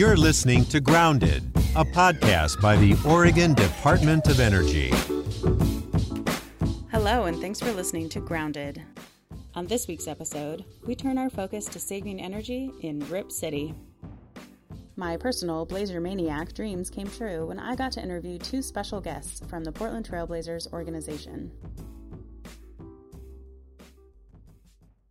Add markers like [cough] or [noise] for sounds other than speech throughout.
You're listening to Grounded, a podcast by the Oregon Department of Energy. Hello, and thanks for listening to Grounded. On this week's episode, we turn our focus to saving energy in Rip City. My personal Blazer Maniac dreams came true when I got to interview two special guests from the Portland Trailblazers organization.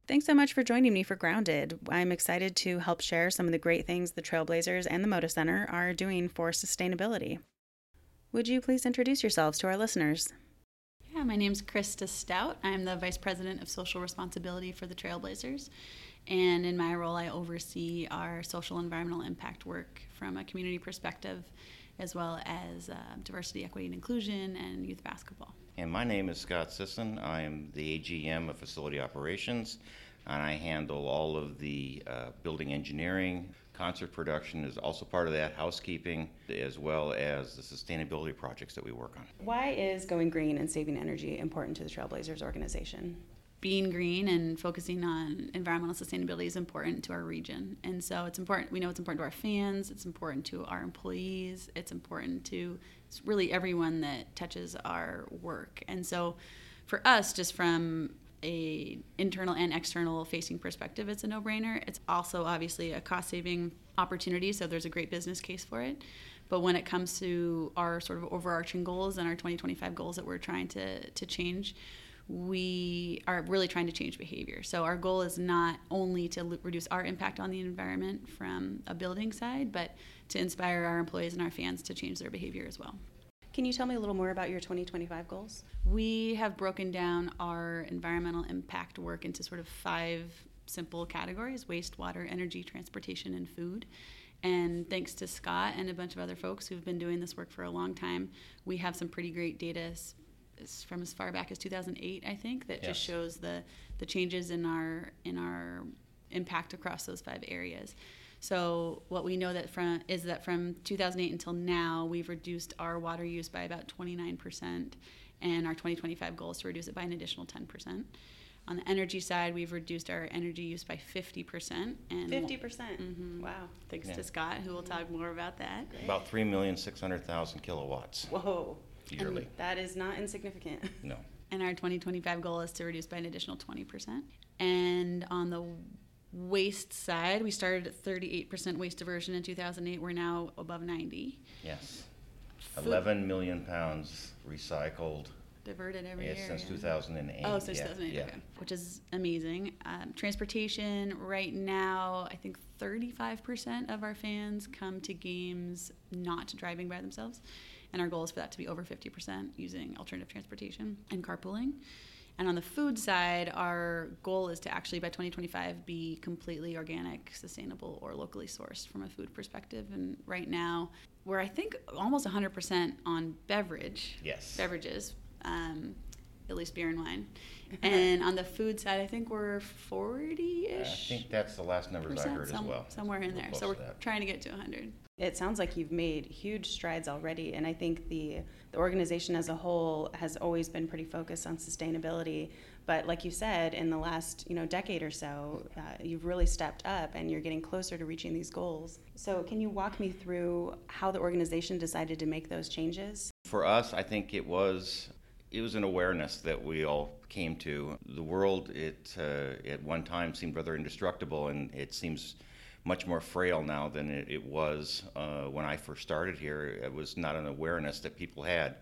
Thanks so much for joining me for Grounded. I'm excited to help share some of the great things the Trailblazers and the Moda Center are doing for sustainability. Would you please introduce yourselves to our listeners? Yeah, my name's Christa Stout. I'm the Vice President of Social Responsibility for the Trailblazers. And in my role, I oversee our social environmental impact work from a community perspective, as well as uh, diversity, equity, and inclusion, and youth basketball. And my name is Scott Sisson. I am the AGM of Facility Operations, and I handle all of the uh, building engineering. Concert production is also part of that, housekeeping, as well as the sustainability projects that we work on. Why is going green and saving energy important to the Trailblazers organization? Being green and focusing on environmental sustainability is important to our region. And so it's important, we know it's important to our fans, it's important to our employees, it's important to really everyone that touches our work. And so for us, just from a internal and external facing perspective, it's a no-brainer. It's also obviously a cost-saving opportunity, so there's a great business case for it. But when it comes to our sort of overarching goals and our 2025 goals that we're trying to, to change, we are really trying to change behavior. So our goal is not only to reduce our impact on the environment from a building side, but to inspire our employees and our fans to change their behavior as well. Can you tell me a little more about your 2025 goals? We have broken down our environmental impact work into sort of five simple categories wastewater, energy, transportation, and food. And thanks to Scott and a bunch of other folks who've been doing this work for a long time, we have some pretty great data from as far back as 2008, I think, that yes. just shows the the changes in our in our impact across those five areas. So what we know that from is that from 2008 until now, we've reduced our water use by about 29 percent, and our 2025 goal is to reduce it by an additional 10 percent. On the energy side, we've reduced our energy use by 50 percent. And 50 percent. Mm-hmm. Wow. Thanks yeah. to Scott, who will talk more about that. About three million six hundred thousand kilowatts. Whoa yearly. And that is not insignificant. No. [laughs] And our 2025 goal is to reduce by an additional 20%. And on the waste side, we started at 38% waste diversion in 2008. We're now above 90. Yes. Food. 11 million pounds recycled. Diverted every yeah, year. Since 2008. Oh, since yeah. 2008, yeah. okay. Which is amazing. Um, transportation, right now, I think 35% of our fans come to games not driving by themselves and our goal is for that to be over 50% using alternative transportation and carpooling. And on the food side, our goal is to actually by 2025 be completely organic, sustainable, or locally sourced from a food perspective. And right now, we're I think almost 100% on beverage. Yes. Beverages, um, at least beer and wine. [laughs] and on the food side, I think we're 40-ish. I think that's the last numbers I heard some, as well. Somewhere in there. So we're trying to get to 100 it sounds like you've made huge strides already and i think the the organization as a whole has always been pretty focused on sustainability. But like you said in the last you know decade or so uh, you've really stepped up and you're getting closer to reaching these goals. So can you walk me through how the organization decided to make those changes? For us i think it was it was an awareness that we all came to. The world it uh, at one time seemed rather indestructible and it seems much more frail now than it, it was uh, when I first started here. It was not an awareness that people had.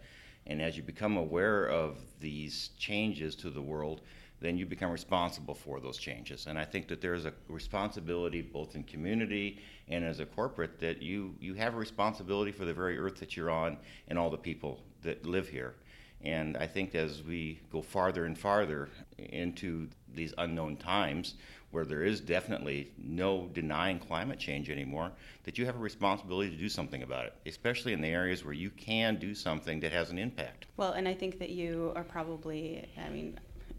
And as you become aware of these changes to the world, then you become responsible for those changes. And I think that there's a responsibility both in community and as a corporate that you, you have a responsibility for the very earth that you're on and all the people that live here. And I think as we go farther and farther into these unknown times, where there is definitely no denying climate change anymore, that you have a responsibility to do something about it, especially in the areas where you can do something that has an impact. Well, and I think that you are probably, I mean,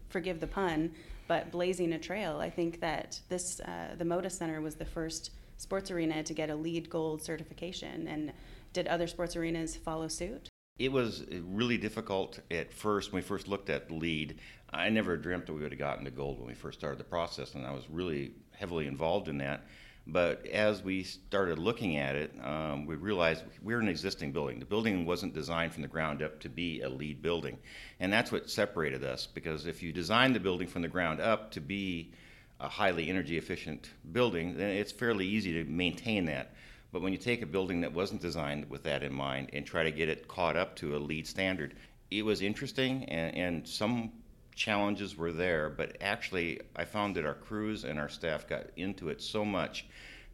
forgive the pun, but blazing a trail. I think that this, uh, the Moda Center was the first sports arena to get a LEED Gold certification. And did other sports arenas follow suit? It was really difficult at first when we first looked at LEED. I never dreamt that we would have gotten to gold when we first started the process, and I was really heavily involved in that. But as we started looking at it, um, we realized we're an existing building. The building wasn't designed from the ground up to be a LEED building. And that's what separated us because if you design the building from the ground up to be a highly energy efficient building, then it's fairly easy to maintain that. But when you take a building that wasn't designed with that in mind and try to get it caught up to a LEED standard, it was interesting and, and some challenges were there, but actually I found that our crews and our staff got into it so much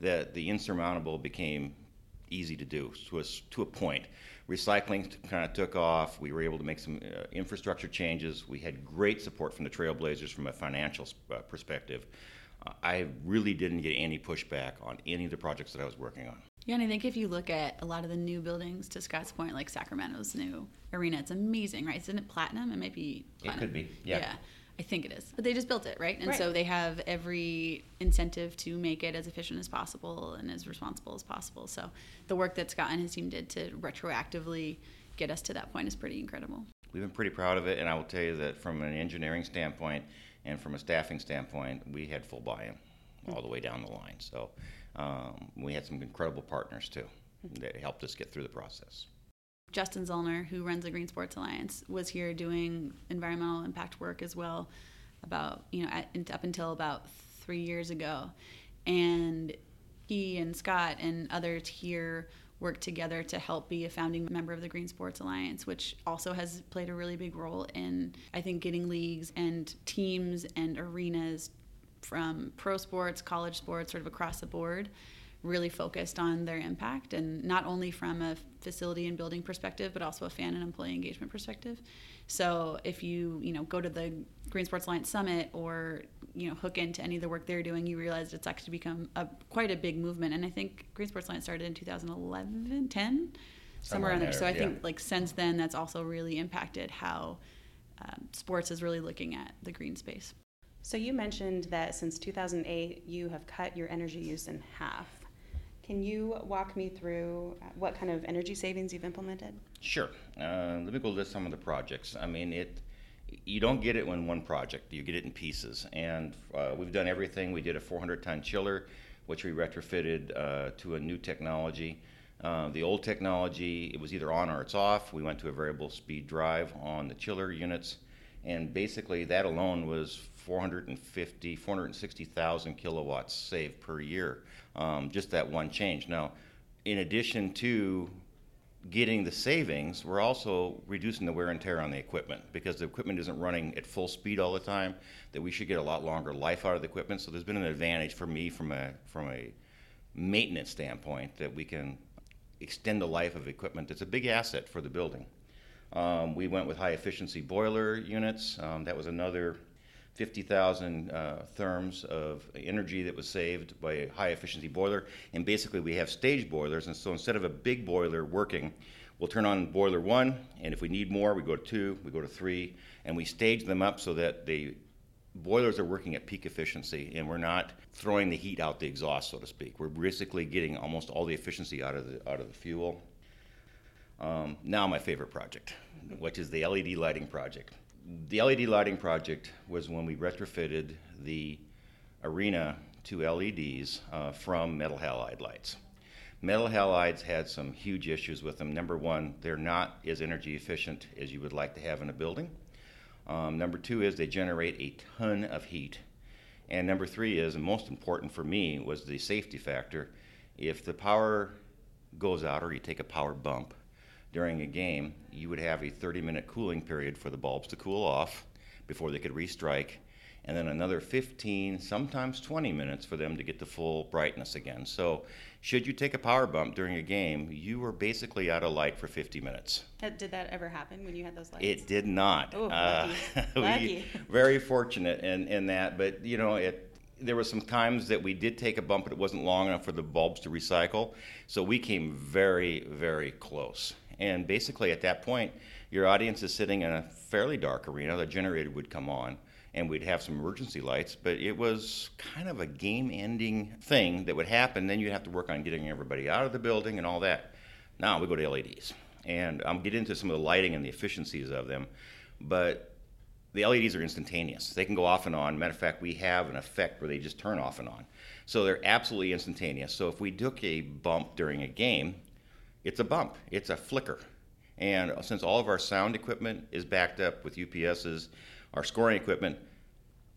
that the insurmountable became easy to do to a, to a point. Recycling kind of took off. We were able to make some uh, infrastructure changes. We had great support from the Trailblazers from a financial uh, perspective. I really didn't get any pushback on any of the projects that I was working on. Yeah, and I think if you look at a lot of the new buildings, to Scott's point, like Sacramento's new arena, it's amazing, right? Isn't it platinum? It might be. Platinum. It could be, yeah. Yeah, I think it is. But they just built it, right? And Right. so they have every incentive to make it as efficient as possible and as responsible as possible. So the work that Scott and his team did to retroactively get us to that point is pretty incredible. We've been pretty proud of it, and I will tell you that from an engineering standpoint and from a staffing standpoint, we had full buy-in all the way down the line. So um, we had some incredible partners too that helped us get through the process. Justin Zeulner, who runs the Green Sports Alliance, was here doing environmental impact work as well, about you know at, up until about three years ago, and he and Scott and others here worked together to help be a founding member of the Green Sports Alliance, which also has played a really big role in I think getting leagues and teams and arenas from pro sports, college sports, sort of across the board really focused on their impact and not only from a facility and building perspective but also a fan and employee engagement perspective. So if you you know go to the green sports alliance summit or you know hook into any of the work they're doing you realize it's actually become a quite a big movement. And i think green sports alliance started in 2011 10 somewhere around there. so i yeah. think like since then that's also really impacted how um, sports is really looking at the green space. So you mentioned that since 2008, you have cut your energy use in half. Can you walk me through uh, what kind of energy savings you've implemented? Sure. Uh, let me go list some of the projects. I mean, it. You don't get it in one project. You get it in pieces, and uh, we've done everything. We did a 400-ton chiller, which we retrofitted uh, to a new technology. Uh, the old technology, it was either on or it's off. We went to a variable speed drive on the chiller units, and basically that alone was 450, 460,000 kilowatts saved per year. Um, just that one change. Now, in addition to getting the savings, we're also reducing the wear and tear on the equipment because the equipment isn't running at full speed all the time. That we should get a lot longer life out of the equipment. So there's been an advantage for me from a from a maintenance standpoint that we can extend the life of equipment. It's a big asset for the building. Um, we went with high efficiency boiler units. Um, that was another 50,000 uh, therms of energy that was saved by a high efficiency boiler. And basically, we have stage boilers. And so instead of a big boiler working, we'll turn on boiler one. And if we need more, we go to two, we go to three. And we stage them up so that the boilers are working at peak efficiency and we're not throwing the heat out the exhaust, so to speak. We're basically getting almost all the efficiency out of the, out of the fuel. Um, now, my favorite project, which is the LED lighting project. The LED lighting project was when we retrofitted the arena to LEDs uh, from metal halide lights. Metal halides had some huge issues with them. Number one, they're not as energy efficient as you would like to have in a building. Um, number two is they generate a ton of heat. And number three is, and most important for me, was the safety factor. If the power goes out or you take a power bump during a game, you would have a 30 minute cooling period for the bulbs to cool off before they could restrike, and then another 15, sometimes 20 minutes for them to get to full brightness again. So, should you take a power bump during a game, you were basically out of light for 50 minutes. Did that ever happen when you had those lights? It did not. Oh, Uh, [laughs] Lucky. very fortunate in, in that, but you know, it, there were some times that we did take a bump, but it wasn't long enough for the bulbs to recycle. So we came very, very close. And basically, at that point, your audience is sitting in a fairly dark arena. The generator would come on, and we'd have some emergency lights, but it was kind of a game ending thing that would happen. Then you'd have to work on getting everybody out of the building and all that. Now we go to LEDs. And I'll get into some of the lighting and the efficiencies of them. But the LEDs are instantaneous. They can go off and on. Matter of fact, we have an effect where they just turn off and on. So they're absolutely instantaneous. So if we took a bump during a game, it's a bump, it's a flicker. And since all of our sound equipment is backed up with UPSs, our scoring equipment,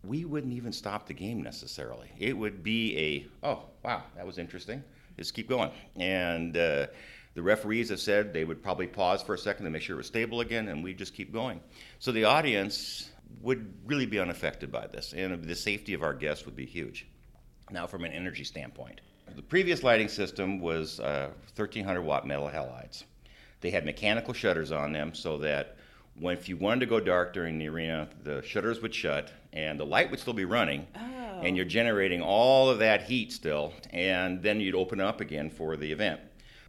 we wouldn't even stop the game necessarily. It would be a, oh, wow, that was interesting. Just keep going. And uh, the referees have said they would probably pause for a second to make sure it was stable again, and we just keep going. So the audience would really be unaffected by this, and the safety of our guests would be huge. Now, from an energy standpoint, the previous lighting system was uh, 1300 watt metal halides. They had mechanical shutters on them so that when if you wanted to go dark during the arena, the shutters would shut and the light would still be running, Oh. and you're generating all of that heat still, and then you'd open up again for the event.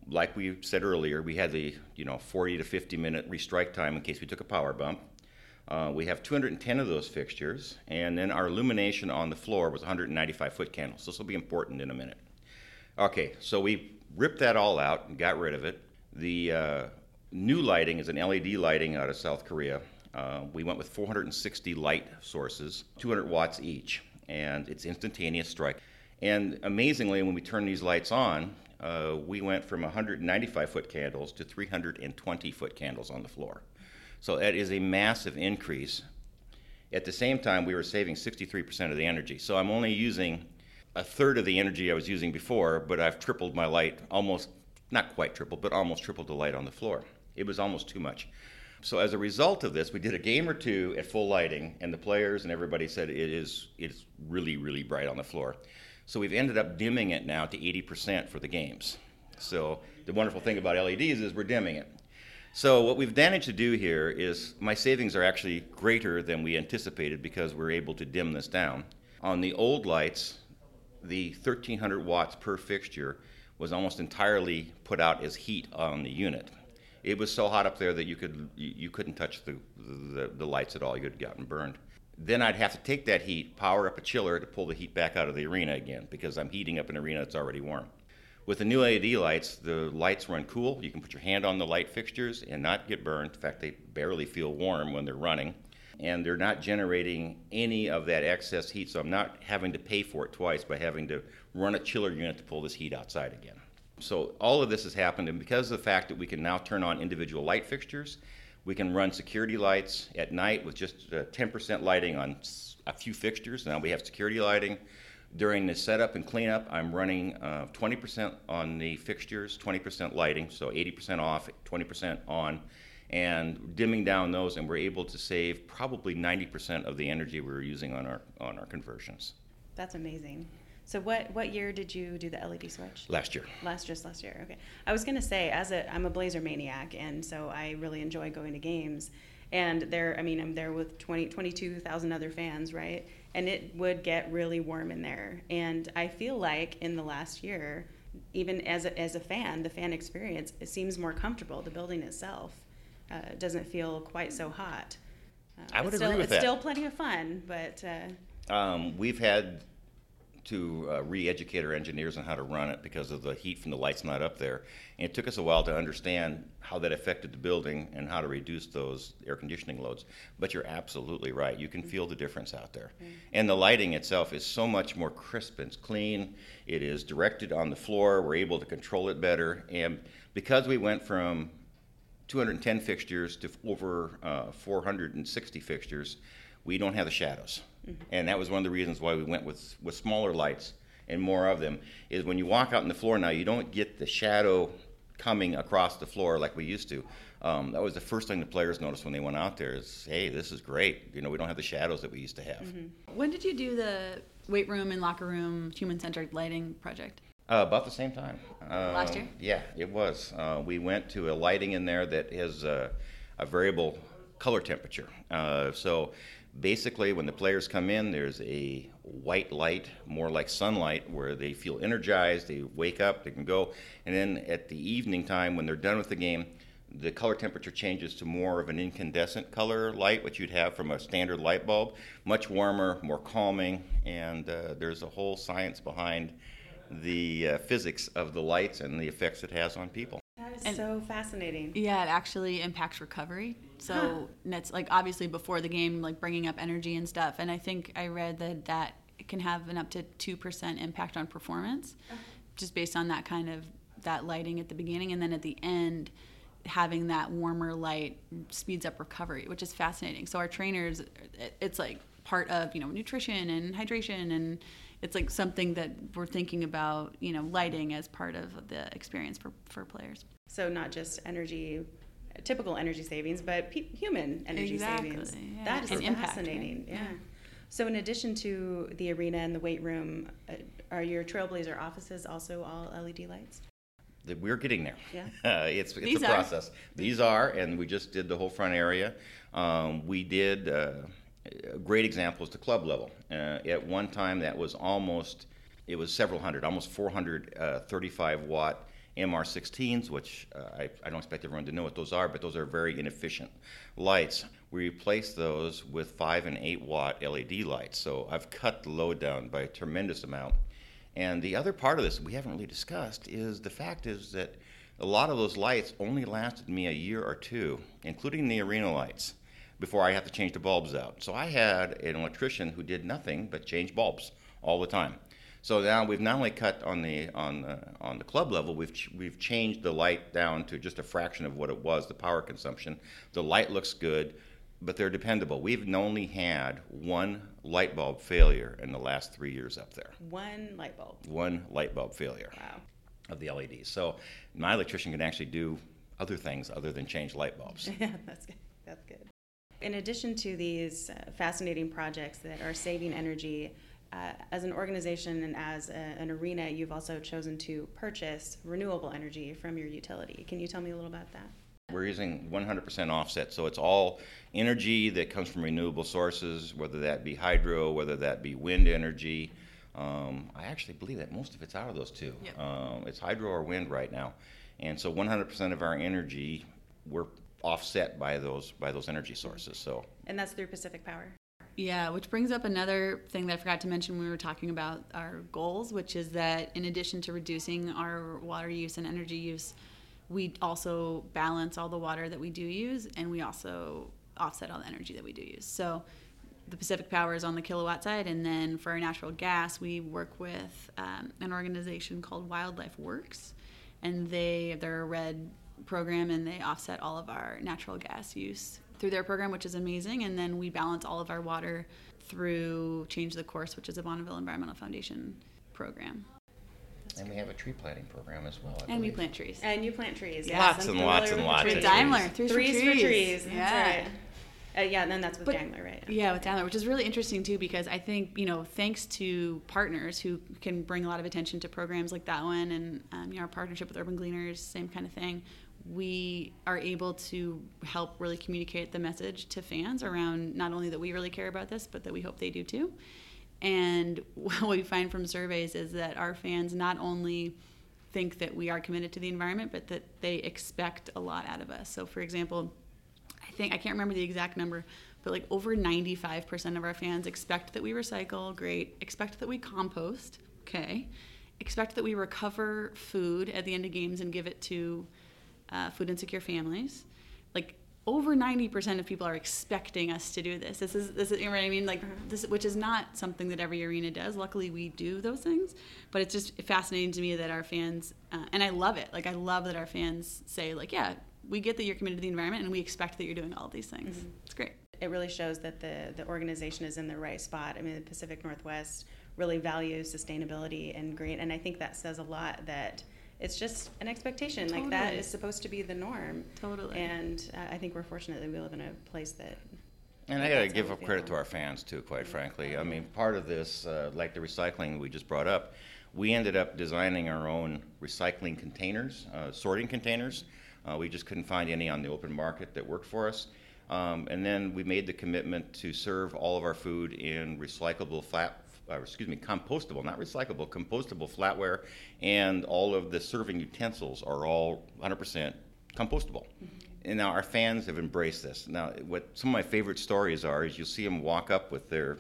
Like we said earlier, we had the you know 40 to 50 minute restrike time in case we took a power bump. Uh, we have 210 of those fixtures, and then our illumination on the floor was 195 foot candles. This will be important in a minute. Okay, so we ripped that all out and got rid of it. The uh, new lighting is an LED lighting out of South Korea. Uh, we went with 460 light sources, 200 watts each, and it's instantaneous strike. And amazingly, when we turn these lights on, uh, we went from 195 foot candles to 320 foot candles on the floor. So that is a massive increase. At the same time, we were saving 63% of the energy. So I'm only using a third of the energy I was using before, but I've tripled my light, almost, not quite tripled, but almost tripled the light on the floor. It was almost too much. So as a result of this, we did a game or two at full lighting, and the players and everybody said it is it's really really bright on the floor. So we've ended up dimming it now to 80% for the games. So the wonderful thing about LEDs is we're dimming it. So what we've managed to do here is my savings are actually greater than we anticipated because we're able to dim this down. On the old lights, the 1300 watts per fixture was almost entirely put out as heat on the unit. It was so hot up there that you could you, couldn't touch the, the the lights at all. You'd gotten burned. Then I'd have to take that heat, power up a chiller to pull the heat back out of the arena again because I'm heating up an arena that's already warm. With the new LED lights, the lights run cool. You can put your hand on the light fixtures and not get burned. In fact, they barely feel warm when they're running. And they're not generating any of that excess heat, so I'm not having to pay for it twice by having to run a chiller unit to pull this heat outside again. So all of this has happened, and because of the fact that we can now turn on individual light fixtures, we can run security lights at night with just uh, 10% lighting on a few fixtures. Now we have security lighting. During the setup and cleanup, I'm running uh, 20% on the fixtures, 20% lighting, so 80% off, 20% on, and dimming down those, and we're able to save probably 90% of the energy we were using on our on our conversions That's amazing. So what what year did you do the LED switch? last year. Last just last year. Okay. I was gonna say as a I'm a Blazer maniac and so I really enjoy going to games. And there I mean I'm there with 20 22,000 other fans, right? And it would get really warm in there. And I feel like in the last year even as a, as a fan, the fan experience it seems more comfortable. The building itself uh, doesn't feel quite so hot. Uh, I would it's agree still, with it's that. still plenty of fun, but uh, Um, we've had to uh, re-educate our engineers on how to run it because of the heat from the lights not up there. And it took us a while to understand how that affected the building and how to reduce those air conditioning loads. But you're absolutely right. You can feel the difference out there. And the lighting itself is so much more crisp and clean. It is directed on the floor. We're able to control it better. And because we went from 210 fixtures to over uh, 460 fixtures, we don't have the shadows. And that was one of the reasons why we went with, with smaller lights and more of them. Is when you walk out on the floor now, you don't get the shadow coming across the floor like we used to. Um, that was the first thing the players noticed when they went out there is, hey, this is great. You know, we don't have the shadows that we used to have. When did you do the weight room and locker room human centered lighting project? Uh, about the same time. Uh, Last year? Yeah, it was. Uh, we went to a lighting in there that has uh, a variable color temperature. Uh, so basically, when the players come in, there's a white light, more like sunlight, where they feel energized, they wake up, they can go. And then at the evening time, when they're done with the game, the color temperature changes to more of an incandescent color light, which you'd have from a standard light bulb. Much warmer, more calming, and uh, there's a whole science behind the uh, physics of the lights and the effects it has on people. That is is And- so fascinating. Yeah, it actually impacts recovery. So Huh. that's like obviously before the game, like bringing up energy and stuff. And I think I read that that can have an up to two percent impact on performance, just based on that kind of that lighting at the beginning, and then at the end, having that warmer light speeds up recovery, which is fascinating. So our trainers, it's like part of you know nutrition and hydration and. It's like something that we're thinking about, you know, lighting as part of the experience for, for players. So not just energy, typical energy savings, but pe- human energy Exactly, savings. yeah. That is And impact, right? fascinating. Yeah. Yeah. So in addition to the arena and the weight room, uh, are your Trailblazer offices also all LED lights? we're getting there. Yeah. [laughs] Uh, it's it's These a are. process. These are, and we just did the whole front area. Um, we did uh, a great example is the club level. Uh, at one time, that was almost it was several hundred, almost 435 watt MR16s, which uh, I, I don't expect everyone to know what those are, but those are very inefficient lights. We replaced those with five and eight watt LED lights. So I've cut the load down by a tremendous amount. And the other part of this we haven't really discussed is the fact is that a lot of those lights only lasted me a year or two, including the arena lights, before I have to change the bulbs out. So I had an electrician who did nothing but change bulbs all the time. So now we've not only cut on the on the, on the club level, we've ch- we've changed the light down to just a fraction of what it was, the power consumption. The light looks good, but they're dependable. We've only had one light bulb failure in the last three years up there One light bulb. one light bulb failure Wow. of the LEDs. So my electrician can actually do other things other than change light bulbs. [laughs] Yeah, that's good. That's good. In addition to these uh, fascinating projects that are saving energy, uh, as an organization and as a, an arena, you've also chosen to purchase renewable energy from your utility. Can you tell me a little about that? We're using 100% offset, so it's all energy that comes from renewable sources, whether that be hydro, whether that be wind energy. Um, I actually believe that most of it's out of those two. Yep. Um, it's hydro or wind right now, and so 100% of our energy we're offset by those by those energy sources. So And that's through Pacific Power. Yeah, which brings up another thing that I forgot to mention when we were talking about our goals, which is that in addition to reducing our water use and energy use, we also balance all the water that we do use and we also offset all the energy that we do use. So the Pacific Power is on the kilowatt side, and then for our natural gas, we work with um, an organization called Wildlife Works, and they they're a REDD program, and they offset all of our natural gas use through their program, which is amazing. And then we balance all of our water through Change the Course, which is a Bonneville Environmental Foundation program, and we have a tree planting program as well. I and we plant trees. And you plant trees. Yes, Lots and lots and lots the of trees. trees. Daimler, threes, Threes for for trees. trees. That's Yeah. right. Uh, yeah, and then that's with But- Daimler, right? Yeah, with Daimler, which is really interesting too, because I think you know, thanks to partners who can bring a lot of attention to programs like that one, and um, you know, our partnership with Urban Gleaners, same kind of thing. We are able to help really communicate the message to fans around not only that we really care about this, but that we hope they do too. And [laughs] what we find from surveys is that our fans not only think that we are committed to the environment, but that they expect a lot out of us. So, for example, I think I can't remember the exact number, but like over 95% of our fans expect that we recycle, great. Expect that we compost, okay. Expect that we recover food at the end of games and give it to uh, food insecure families. Like over 90% of people are expecting us to do this. This is this is you know what I mean like this which is not something that every arena does. Luckily we do those things, but it's just fascinating to me that our fans uh, and I love it. Like I love that our fans say like yeah, we get that you're committed to the environment and we expect that you're doing all of these things. It's great. it really shows that the, the organization is in the right spot. I mean, the Pacific Northwest really values sustainability and green, and I think that says a lot that it's just an expectation. Like that is supposed to be the norm. Totally. And uh, I think we're fortunate that we live in a place that. And I got to give we up credit to our fans too, quite frankly. I mean, part of this, uh, like the recycling we just brought up, we ended up designing our own recycling containers, uh, sorting containers. Uh, we just couldn't find any on the open market that worked for us. Um, and then we made the commitment to serve all of our food in recyclable flat, uh, excuse me, compostable, not recyclable, compostable flatware, and all of the serving utensils are all 100% compostable. And now our fans have embraced this. Now, what some of my favorite stories are is you'll see them walk up with their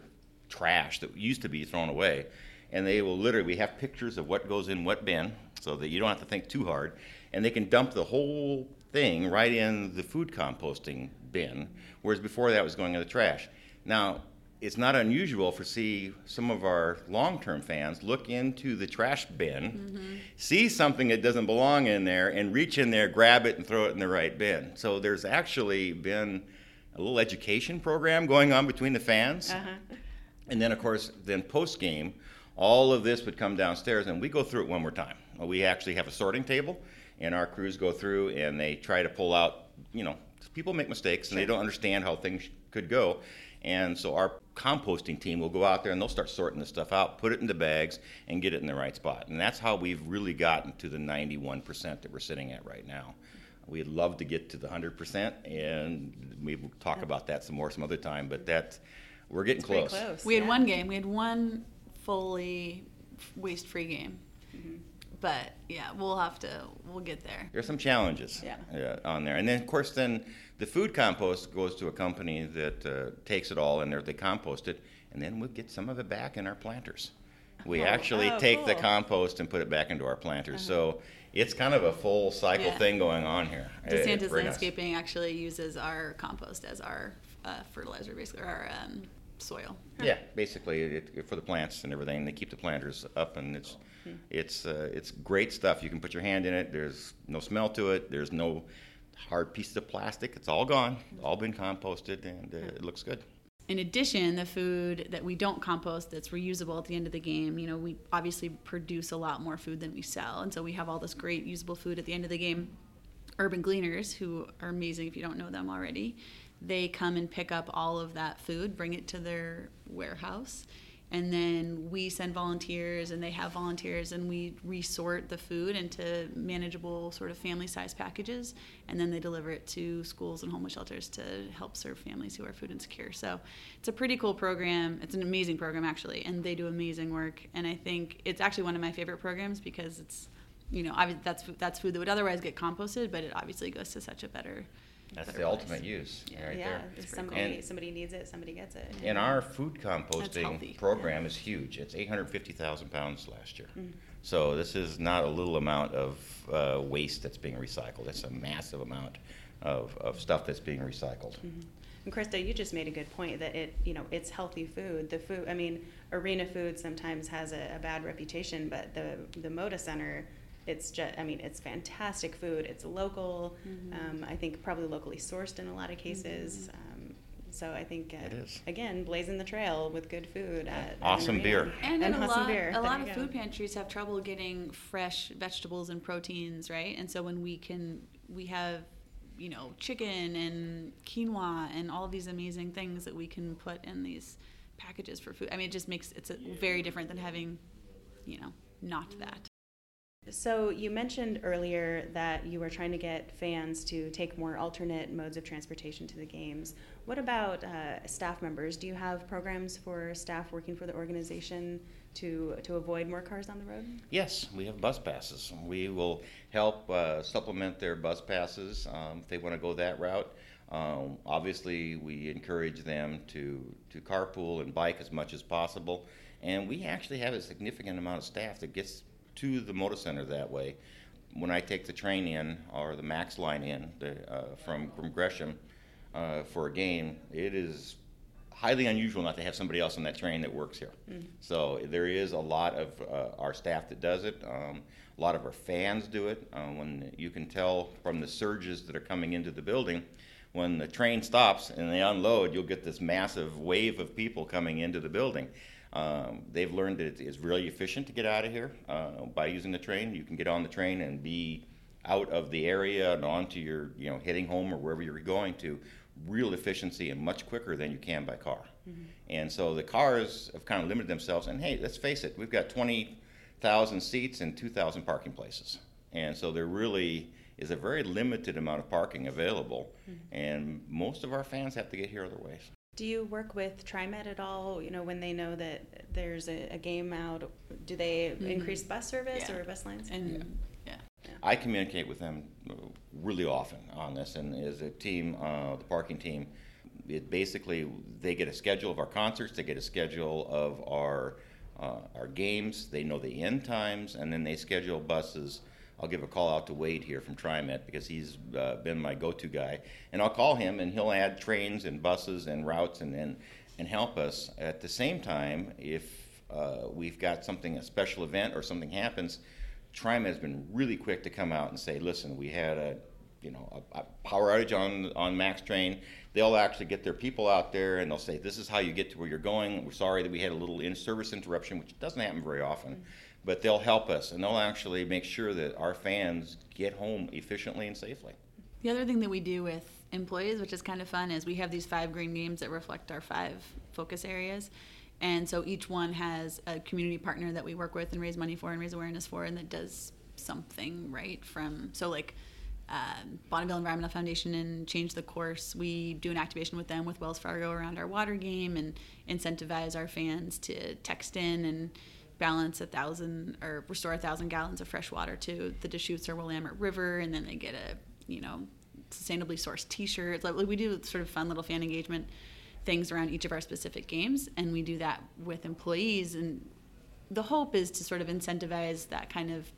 trash that used to be thrown away, and they will literally. We have pictures of what goes in what bin, so that you don't have to think too hard. And they can dump the whole thing right in the food composting bin, whereas before that was going in the trash. Now, it's not unusual for see some of our long-term fans look into the trash bin, see something that doesn't belong in there, and reach in there, grab it, and throw it in the right bin. So there's actually been a little education program going on between the fans. Uh-huh. And then, of course, then post game, all of this would come downstairs, and we go through it one more time. We actually have a sorting table, and our crews go through and they try to pull out. You know, people make mistakes and they don't understand how things could go, and so our composting team will go out there and they'll start sorting this stuff out, put it into bags, and get it in the right spot. And that's how we've really gotten to the 91% that we're sitting at right now. We'd love to get to the 100%, and we will talk about that some more some other time. But that we're getting close. close. We had one game. We had one fully waste-free game. Mm-hmm. But yeah, we'll have to. We'll get there. There's some challenges Yeah. on there. And then, of course, then the food compost goes to a company that uh, takes it all and they're- compost it, and then we'll get some of it back in our planters. We Oh, actually oh, take the compost and put it back into our planters. So it's kind of a full cycle Yeah. thing going on here. DeSantis nice. Landscaping actually uses our compost as our uh, fertilizer, basically, or our um, soil. Yeah, basically it, it- for the plants and everything. They keep the planters up, and it's it's uh, it's great stuff. You can put your hand in it. There's no smell to it. There's no hard pieces of plastic. It's all gone. All been composted, and uh, it looks good. In addition, the food that we don't compost that's reusable at the end of the game, you know, we obviously produce a lot more food than we sell. And so we have all this great usable food at the end of the game. Urban Gleaners, who are amazing if you don't know them already, they come and pick up all of that food, bring it to their warehouse. And then we send volunteers, and they have volunteers, and we resort the food into manageable, sort of family size packages. And then they deliver it to schools and homeless shelters to help serve families who are food insecure. So it's a pretty cool program. It's an amazing program, actually, and they do amazing work. And I think it's actually one of my favorite programs because it's, you know, that's that's food that would otherwise get composted, but it obviously goes to such a better. That's the place. ultimate use Yeah. right yeah, there. if somebody cool. somebody needs it, somebody gets it. And our food composting healthy. program is huge. It's 850,000 pounds last year. Mm. So this is not a little amount of uh, waste that's being recycled. It's a massive amount of, of stuff that's being recycled. Mm-hmm. And Christa, you just made a good point that it, you know, it's healthy food. The food, I mean, arena food sometimes has a, a bad reputation, but the the Moda Center, it's just, I mean, it's fantastic food. It's local. Um, I think probably locally sourced in a lot of cases. Um, so I think uh, It is. again, blazing the trail with good food. At, at Awesome arena. beer. And, And a awesome lot, beer. a lot of go. food pantries have trouble getting fresh vegetables and proteins, right? And so when we can, we have, you know, chicken and quinoa and all these amazing things that we can put in these packages for food. I mean, it just makes it's a, very different than having, you know, not that. So you mentioned earlier that you were trying to get fans to take more alternate modes of transportation to the games. What about uh, staff members? Do you have programs for staff working for the organization to to avoid more cars on the road? Yes, we have bus passes. We will help uh, supplement their bus passes um, if they want to go that route. Um, obviously, we encourage them to, to carpool and bike as much as possible. And we actually have a significant amount of staff that gets to the Moda Center that way. When I take the train in or the Max line in the, uh, from, from Gresham uh, for a game, it is highly unusual not to have somebody else on that train that works here. So there is a lot of uh, our staff that does it. Um, a lot of our fans do it. Uh, when you can tell from the surges that are coming into the building, when the train stops and they unload, you'll get this massive wave of people coming into the building. Um, they've learned that it is really efficient to get out of here uh, by using the train. You can get on the train and be out of the area and onto your, you know, heading home or wherever you're going to, real efficiency and much quicker than you can by car. And so the cars have kind of limited themselves. And hey, let's face it, we've got 20,000 seats and 2,000 parking places. And so there really is a very limited amount of parking available. And most of our fans have to get here other ways. Do you work with TriMet at all? You know, when they know that there's a, a game out, do they increase bus service Yeah. or bus lines? And yeah. I communicate with them uh, really often on this, and as a team, uh, the parking team, it basically they get a schedule of our concerts, they get a schedule of our uh, our games, they know the end times, and then they schedule buses. I'll give a call out to Wade here from TriMet because he's uh, been my go-to guy, and I'll call him and he'll add trains and buses and routes and and, and help us. At the same time, if uh, we've got something a special event or something happens, TriMet has been really quick to come out and say, listen, we had a you know a, a, power outage on on Max Train. They'll actually get their people out there and they'll say, this is how you get to where you're going. We're sorry that we had a little in-service interruption, which doesn't happen very often. Mm-hmm. But they'll help us and they'll actually make sure that our fans get home efficiently and safely. The other thing that we do with employees, which is kind of fun, is we have these five green games that reflect our five focus areas. And so each one has a community partner that we work with and raise money for and raise awareness for, and that does something right from so like um, Bonneville Environmental Foundation and Change the Course. We do an activation with them with Wells Fargo around our water game and incentivize our fans to text in and balance a thousand or restore a thousand gallons of fresh water to the Deschutes or Willamette River, and then they get a you know sustainably sourced T-shirt. Like we do sort of fun little fan engagement things around each of our specific games, and we do that with employees. And the hope is to sort of incentivize that kind of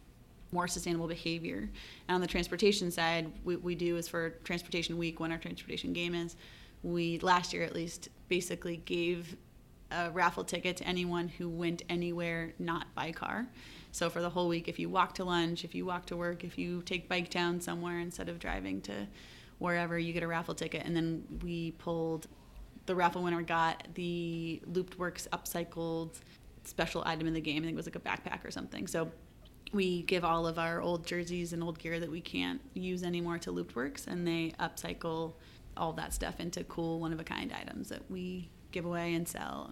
more sustainable behavior. And on the transportation side, what we do is for Transportation Week, when our transportation game is, we last year at least basically gave a raffle ticket to anyone who went anywhere not by car. So for the whole week, if you walk to lunch, if you walk to work, if you take bike down somewhere instead of driving to wherever, you get a raffle ticket. And then we pulled the raffle winner got the Looptworks upcycled special item in the game. I think it was like a backpack or something. So we give all of our old jerseys and old gear that we can't use anymore to Looptworks, and they upcycle all that stuff into cool, one of a kind items that we give away and sell.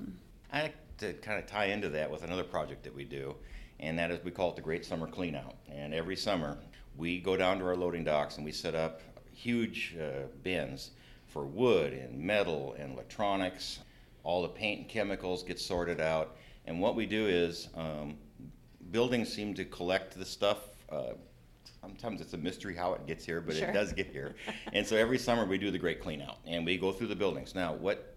I like to kind of tie into that with another project that we do, and that is we call it the Great Summer Cleanout. And every summer, we go down to our loading docks and we set up huge uh, bins for wood and metal and electronics. All the paint and chemicals get sorted out. And what we do is um, buildings seem to collect the stuff. Uh, sometimes it's a mystery how it gets here, but sure. it does get here. and so every summer we do the great clean out and we go through the buildings. Now, what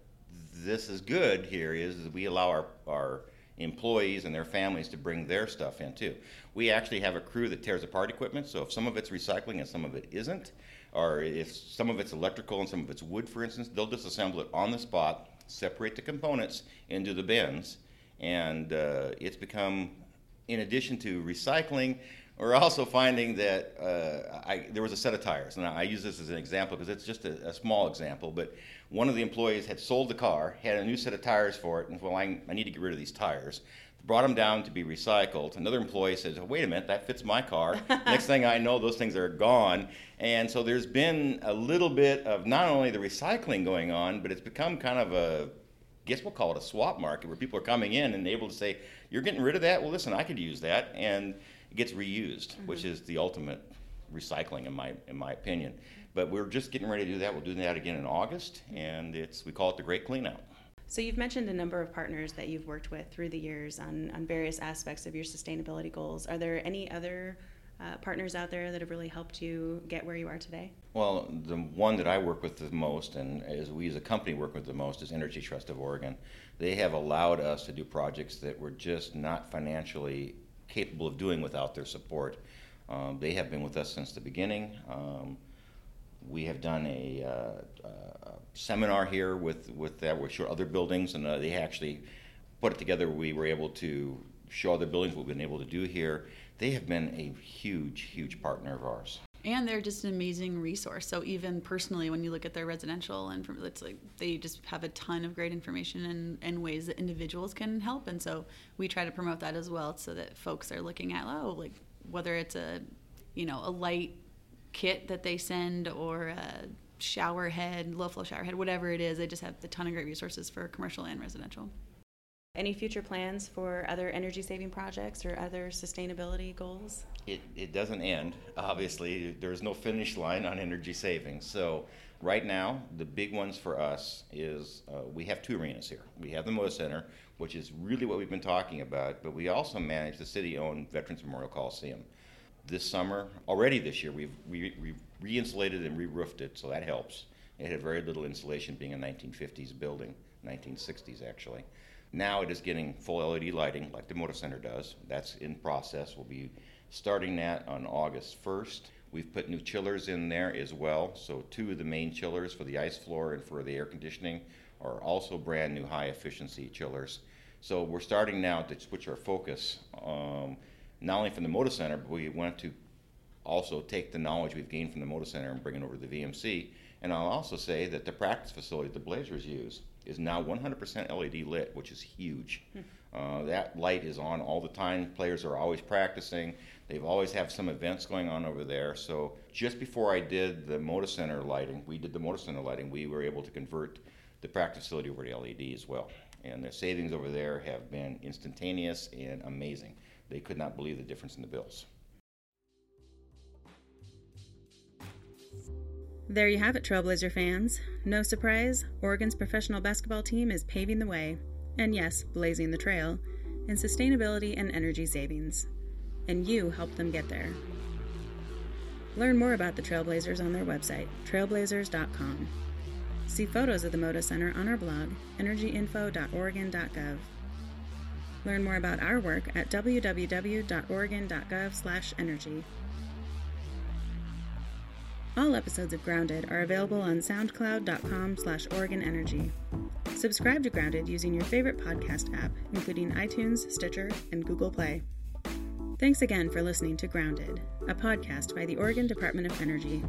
this is good here is, we allow our, our employees and their families to bring their stuff in too. We actually have a crew that tears apart equipment, so if some of it's recycling and some of it isn't, or if some of it's electrical and some of it's wood, for instance, they'll disassemble it on the spot, separate the components into the bins, and uh, it's become, in addition to recycling, we're also finding that uh, I, there was a set of tires. Now, I use this as an example because it's just a, a, small example, but one of the employees had sold the car, had a new set of tires for it, and well, I, I need to get rid of these tires brought them down to be recycled. Another employee says, oh, wait a minute, that fits my car. [laughs] Next thing I know, those things are gone. And so there's been a little bit of not only the recycling going on, but it's become kind of a, I guess we'll call it a swap market where people are coming in and able to say, you're getting rid of that? Well, listen, I could use that. And it gets reused, mm-hmm. which is the ultimate recycling in my, in my opinion. But we're just getting ready to do that. We'll do that again in August, and it's we call it the Great Cleanout. So you've mentioned a number of partners that you've worked with through the years on, on various aspects of your sustainability goals. Are there any other uh, partners out there that have really helped you get where you are today? Well, the one that I work with the most, and as we as a company work with the most, is Energy Trust of Oregon. They have allowed us to do projects that we're just not financially capable of doing without their support. Um, they have been with us since the beginning. Um, we have done a, uh, uh, seminar here with with that. Show other buildings, and uh, they actually put it together. We were able to show other buildings what we've been able to do here. They have been a huge, huge partner of ours. And they're just an amazing resource. So even personally, when you look at their residential, and it's like they just have a ton of great information and, and ways that individuals can help. And so we try to promote that as well, so that folks are looking at oh, like whether it's a you know a light kit that they send or a shower head, low flow shower head, whatever it is. They just have a ton of great resources for commercial and residential. Any future plans for other energy saving projects or other sustainability goals? It, it doesn't end. Obviously, there's no finish line on energy savings. So, right now, the big ones for us is uh, we have two arenas here. We have the Moda Center, which is really what we've been talking about, but we also manage the city owned Veterans Memorial Coliseum this summer, already this year, we've re- re- re-insulated and re-roofed it, so that helps. It had very little insulation being a 1950s building, 1960s actually. Now it is getting full LED lighting like the Moda Center does. That's in process. We'll be starting that on August 1st. We've put new chillers in there as well. So, two of the main chillers for the ice floor and for the air conditioning are also brand new high efficiency chillers. So, we're starting now to switch our focus um, not only from the Moda Center, but we want to also take the knowledge we've gained from the Moda Center and bring it over to the VMC. And I'll also say that the practice facility the Blazers use is now 100% LED lit, which is huge. Uh, that light is on all the time. Players are always practicing. They've always have some events going on over there. So just before I did the Moda Center lighting, we did the Moda Center lighting. We were able to convert the practice facility over to LED as well. And the savings over there have been instantaneous and amazing. They could not believe the difference in the bills. There you have it, Trailblazer fans. No surprise, Oregon's professional basketball team is paving the way, and yes, blazing the trail, in sustainability and energy savings. And you help them get there. Learn more about the Trailblazers on their website, trailblazers.com. See photos of the Moda Center on our blog, energyinfo.oregon.gov. Learn more about our work at www.oregon.gov/energy. All episodes of Grounded are available on soundcloud.com slash Oregon Energy. Subscribe to Grounded using your favorite podcast app, including iTunes, Stitcher, and Google Play. Thanks again for listening to Grounded, a podcast by the Oregon Department of Energy.